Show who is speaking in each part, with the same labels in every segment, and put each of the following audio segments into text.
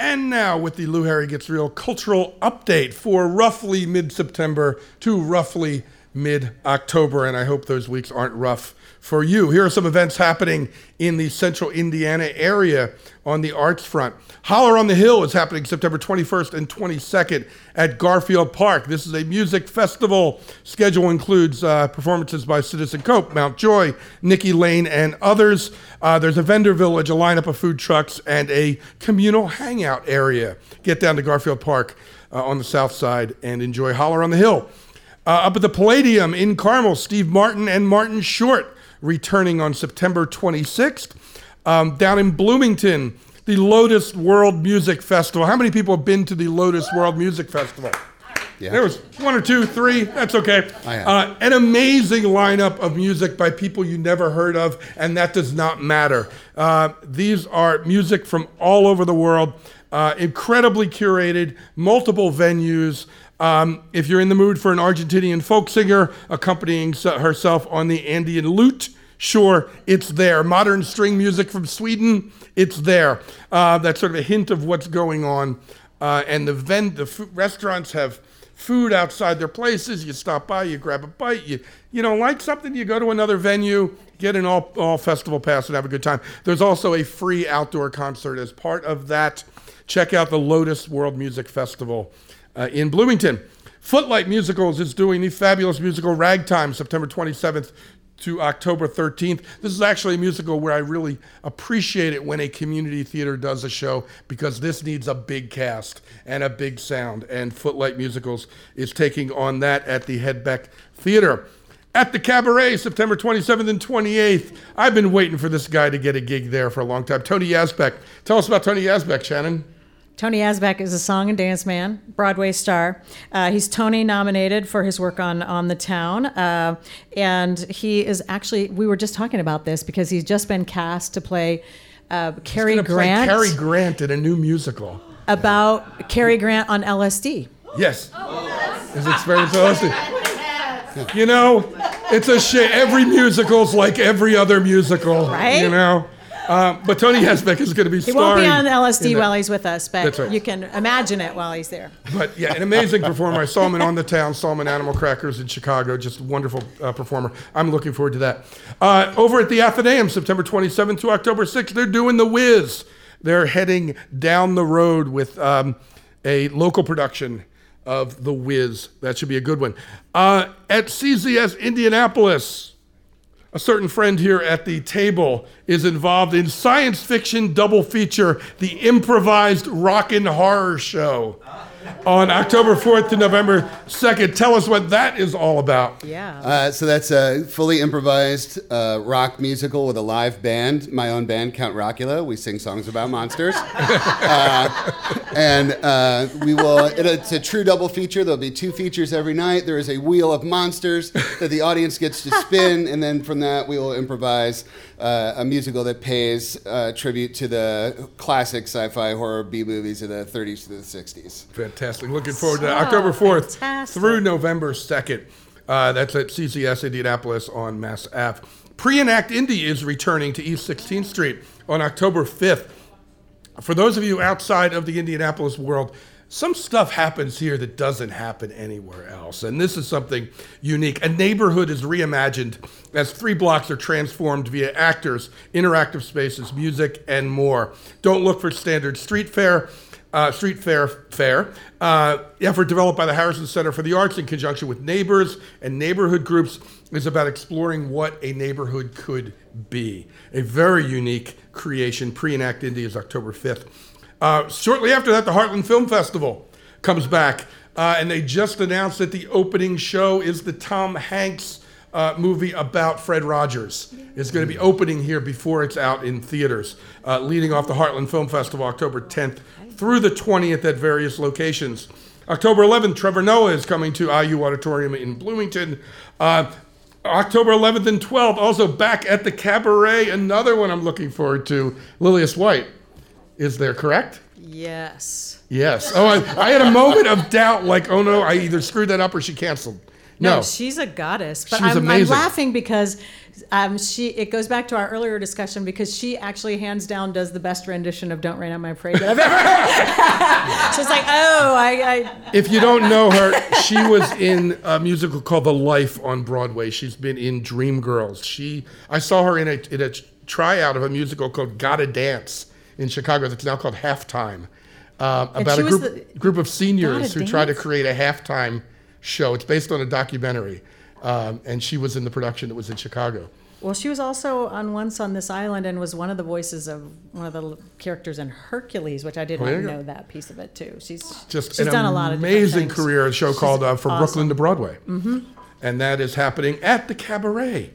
Speaker 1: And now, with the Lou Harry Gets Real cultural update for roughly mid September to roughly mid October. And I hope those weeks aren't rough for you. Here are some events happening in the central Indiana area on the arts front. Holler on the Hill is happening September 21st and 22nd at Garfield Park. This is a music festival. Schedule includes uh, performances by Citizen Cope, Mount Joy, Nikki Lane, and others. Uh, there's a vendor village, a lineup of food trucks, and a communal hangout area. Get down to Garfield Park uh, on the south side and enjoy Holler on the Hill. Uh, up at the Palladium in Carmel, Steve Martin and Martin Short returning on September 26th. Um, down in Bloomington, the Lotus World Music Festival. How many people have been to the Lotus World Music Festival?
Speaker 2: Yeah.
Speaker 1: There was one or two, three. That's okay. Uh, an amazing lineup of music by people you never heard of, and that does not matter. Uh, these are music from all over the world, uh, incredibly curated, multiple venues. Um, if you're in the mood for an Argentinian folk singer accompanying herself on the Andean lute, sure, it's there. Modern string music from Sweden, it's there. Uh, that's sort of a hint of what's going on. Uh, and the ven- the fu- restaurants have food outside their places. You stop by, you grab a bite. You you don't like something, you go to another venue, get an all all festival pass, and have a good time. There's also a free outdoor concert as part of that. Check out the Lotus World Music Festival uh, in Bloomington. Footlight Musicals is doing the fabulous musical Ragtime September 27th to October 13th. This is actually a musical where I really appreciate it when a community theater does a show because this needs a big cast and a big sound. And Footlight Musicals is taking on that at the Hedback Theater. At the Cabaret, September 27th and 28th. I've been waiting for this guy to get a gig there for a long time. Tony Yazbeck. Tell us about Tony Yazbeck, Shannon.
Speaker 3: Tony Yazbeck is a song and dance man, Broadway star. Uh, he's Tony nominated for his work on On the Town. Uh, and he is actually, we were just talking about this because he's just been cast to play uh, Cary
Speaker 1: Gonna play
Speaker 3: Grant
Speaker 1: Cary Grant in a new musical.
Speaker 3: about Cary Grant on LSD.
Speaker 1: Yes. His experience LSD. You know, it's a shame. Every musical's like every other musical.
Speaker 3: Right?
Speaker 1: You know? Um, but Tony Yazbeck is going to be
Speaker 3: He
Speaker 1: starring.
Speaker 3: won't be on LSD
Speaker 1: in that.
Speaker 3: while he's with us, but
Speaker 1: That's right.
Speaker 3: you can imagine it while he's there.
Speaker 1: But yeah, an amazing performer. I saw him in On the Town, saw him in Animal Crackers in Chicago. Just a wonderful uh, performer. I'm looking forward to that. Uh, over at the Athenaeum, September 27th to October 6th, they're doing The Wiz. They're heading down the road with um, a local production of The Wiz. That should be a good one. Uh, at CZS Indianapolis, a certain friend here at the table is involved in science fiction double feature, the improvised rockin' horror show on October 4th to November 2nd. Tell us what that is all about.
Speaker 3: Yeah.
Speaker 2: Uh, so that's a fully improvised uh, rock musical with a live band. My own band, Count Rockula. We sing songs about monsters, uh, and uh, we will. It, it's a true double feature. There'll be two features every night. There is a wheel of monsters that the audience gets to spin, and then from that we will improvise uh, a musical that pays uh, tribute to the classic sci-fi horror B movies of the 30s to the 60s.
Speaker 1: Fantastic. Looking forward to
Speaker 3: So
Speaker 1: October 4th
Speaker 3: fantastic.
Speaker 1: through November 2nd. Uh, that's at CCS Indianapolis on Mass Ave. Pre-Enact Indy is returning to East 16th Street on October 5th. For those of you outside of the Indianapolis world, some stuff happens here that doesn't happen anywhere else. And this is something unique. A neighborhood is reimagined as three blocks are transformed via actors, interactive spaces, music, and more. Don't look for standard street fare. Uh, street fair fair uh, effort developed by the Harrison Center for the Arts in conjunction with neighbors and neighborhood groups is about exploring what a neighborhood could be. A very unique creation. Pre-enact Indy is October 5th. Uh, shortly after that, the Heartland Film Festival comes back, uh, and they just announced that the opening show is the Tom Hanks uh, movie about Fred Rogers. It's going to be opening here before it's out in theaters, uh, leading off the Heartland Film Festival October 10th through the 20th at various locations. October 11th, Trevor Noah is coming to IU Auditorium in Bloomington. Uh, October 11th and 12th, also back at the Cabaret, another one I'm looking forward to. Lillias White is there, correct?
Speaker 3: Yes.
Speaker 1: Yes. Oh, I, I had a moment of doubt, like, oh no, I either screwed that up or she canceled.
Speaker 3: No,
Speaker 1: No.
Speaker 3: she's a goddess. But
Speaker 1: She's
Speaker 3: I'm, I'm laughing because um, she. It goes back to our earlier discussion because she actually hands down does the best rendition of "Don't Rain on My Parade" that I've ever heard. so it's like, oh, I, I
Speaker 1: If you don't know her, she was in a musical called The Life on Broadway. She's been in Dreamgirls. She, I saw her in a, in a tryout of a musical called Gotta Dance in Chicago that's now called Halftime. Um, about a group,
Speaker 3: the-
Speaker 1: group of seniors who try to create a halftime show. It's based on a documentary. Um, and she was in the production that was in Chicago.
Speaker 3: Well, she was also on Once on This Island and was one of the voices of one of the characters in Hercules, which I did
Speaker 1: Oh,
Speaker 3: not
Speaker 1: go.
Speaker 3: know that piece of it too. She's
Speaker 1: just
Speaker 3: she's done a lot of
Speaker 1: amazing career. A show called uh, From
Speaker 3: awesome.
Speaker 1: Brooklyn to Broadway, mm-hmm. and that is happening at the Cabaret.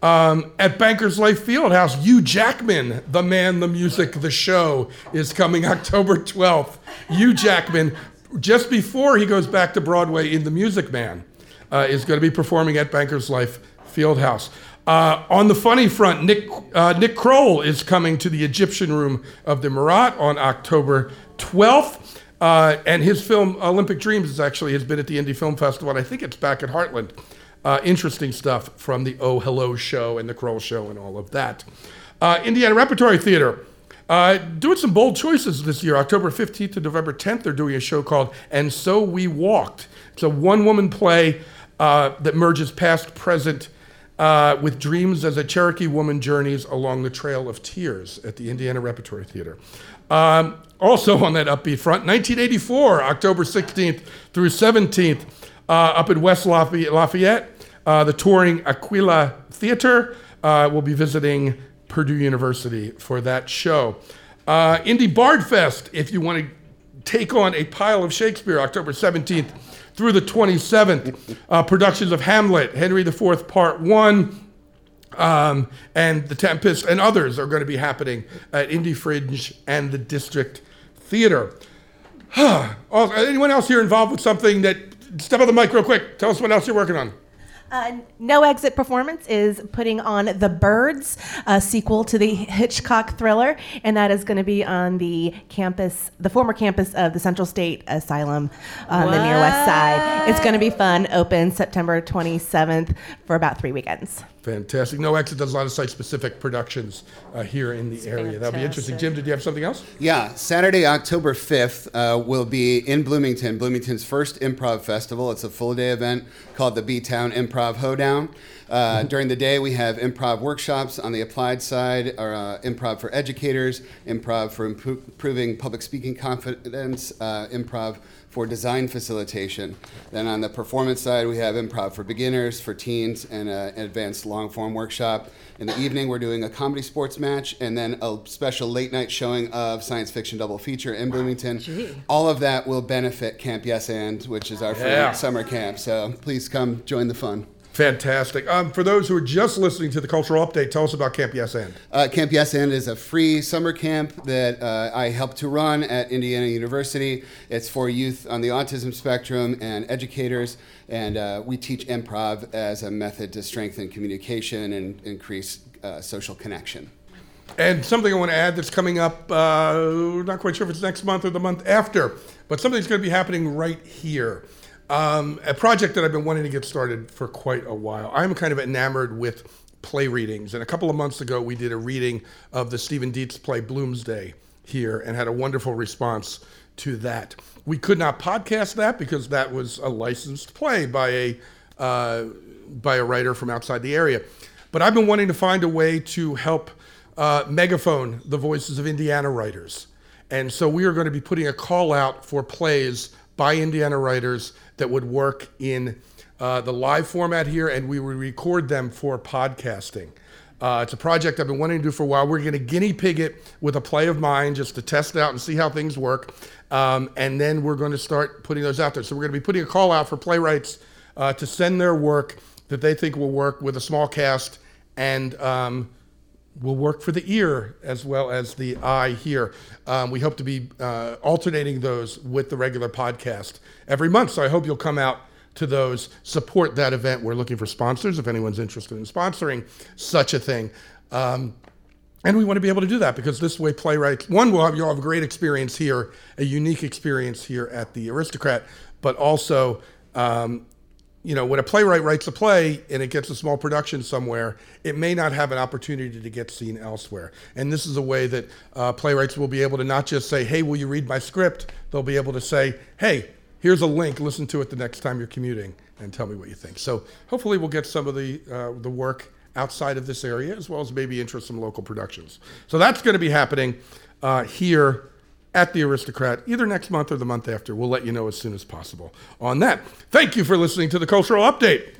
Speaker 1: Um, at Bankers Life Fieldhouse, Hugh Jackman, the man, the music, the show, is coming October 12th. Hugh Jackman, just before he goes back to Broadway in The Music Man, uh, is going to be performing at Bankers Life Fieldhouse. Uh, on the funny front, Nick, uh, Nick Kroll is coming to the Egyptian Room of the Murat on October 12th. Uh, and his film Olympic Dreams is actually has been at the Indy Film Festival, and I think it's back at Heartland. Uh, interesting stuff from the Oh Hello show and the Kroll show and all of that. Uh, Indiana Repertory Theater uh, doing some bold choices this year. October 15th to November 10th, they're doing a show called And So We Walked. It's a one woman play uh, that merges past, present, uh, with dreams as a Cherokee woman journeys along the Trail of Tears at the Indiana Repertory Theater. Um, also on that upbeat front, 1984, October 16th through 17th, uh, up in West Lafayette, uh, the touring Aquila Theater uh, will be visiting Purdue University for that show. Uh, Indy Bard Fest, if you want to take on a pile of Shakespeare, October 17th through the 27th. Uh, productions of Hamlet, Henry IV, Part 1, um, and The Tempest, and others are going to be happening at IndyFringe and the District Theater. Anyone else here involved with something that, step on the mic real quick. Tell us what else you're working on.
Speaker 4: Uh, no Exit Performance is putting on The Birds, a sequel to the Hitchcock thriller, and that is going to be on the campus, the former campus of the Central State Asylum on the near west side. It's going to be fun. Open September 27th for about three weekends.
Speaker 1: Fantastic. No Exit does a lot of site specific productions uh, here in the area. That'll be interesting. Jim, did you have something else?
Speaker 2: Yeah, Saturday, October 5th, uh, will be in Bloomington, Bloomington's first improv festival. It's a full day event called the B Town Improv Hoedown. Uh, during the day, we have improv workshops on the applied side, or uh, improv for educators, improv for improving public speaking confidence, uh, improv for design facilitation. Then on the performance side, we have improv for beginners, for teens, and uh, an advanced long form workshop. In the evening, we're doing a comedy sports match and then a special late night showing of science fiction double feature in Bloomington. All of that will benefit Camp Yes And, which is our free
Speaker 1: Yeah.
Speaker 2: summer camp. So please come join the fun.
Speaker 1: Fantastic. Um, for those who are just listening to the cultural update, tell us about Camp Yes And.
Speaker 2: Uh, camp Yes And is a free summer camp that uh, I help to run at Indiana University. It's for youth on the autism spectrum and educators, and uh, we teach improv as a method to strengthen communication and increase uh, social connection.
Speaker 1: And something I want to add that's coming up, uh, not quite sure if it's next month or the month after, but something's going to be happening right here. Um, a project that I've been wanting to get started for quite a while. I'm kind of enamored with play readings. And a couple of months ago, we did a reading of the Stephen Dietz play Bloomsday here and had a wonderful response to that. We could not podcast that because that was a licensed play by a uh, by a writer from outside the area. But I've been wanting to find a way to help uh, megaphone the voices of Indiana writers. And so we are going to be putting a call out for plays by Indiana writers that would work in uh, the live format here, and we will record them for podcasting. Uh, it's a project I've been wanting to do for a while. We're going to guinea pig it with a play of mine just to test out and see how things work. Um, and then we're going to start putting those out there. So we're going to be putting a call out for playwrights uh, to send their work that they think will work with a small cast and um, will work for the ear as well as the eye here. Um, we hope to be uh, alternating those with the regular podcast every month. So I hope you'll come out to those, support that event. We're looking for sponsors if anyone's interested in sponsoring such a thing. Um, and we want to be able to do that because this way, playwrights, one, will have, you'll have a great experience here, a unique experience here at the Aristocrat, but also, um, you know, when a playwright writes a play and it gets a small production somewhere, it may not have an opportunity to get seen elsewhere. And this is a way that uh, playwrights will be able to not just say, hey, will you read my script? They'll be able to say, hey, here's a link, listen to it the next time you're commuting and tell me what you think. So hopefully we'll get some of the, uh, the work outside of this area as well as maybe interest some local productions. So that's going to be happening uh, here at the Aristocrat either next month or the month after. We'll let you know as soon as possible on that. Thank you for listening to the Cultural Update.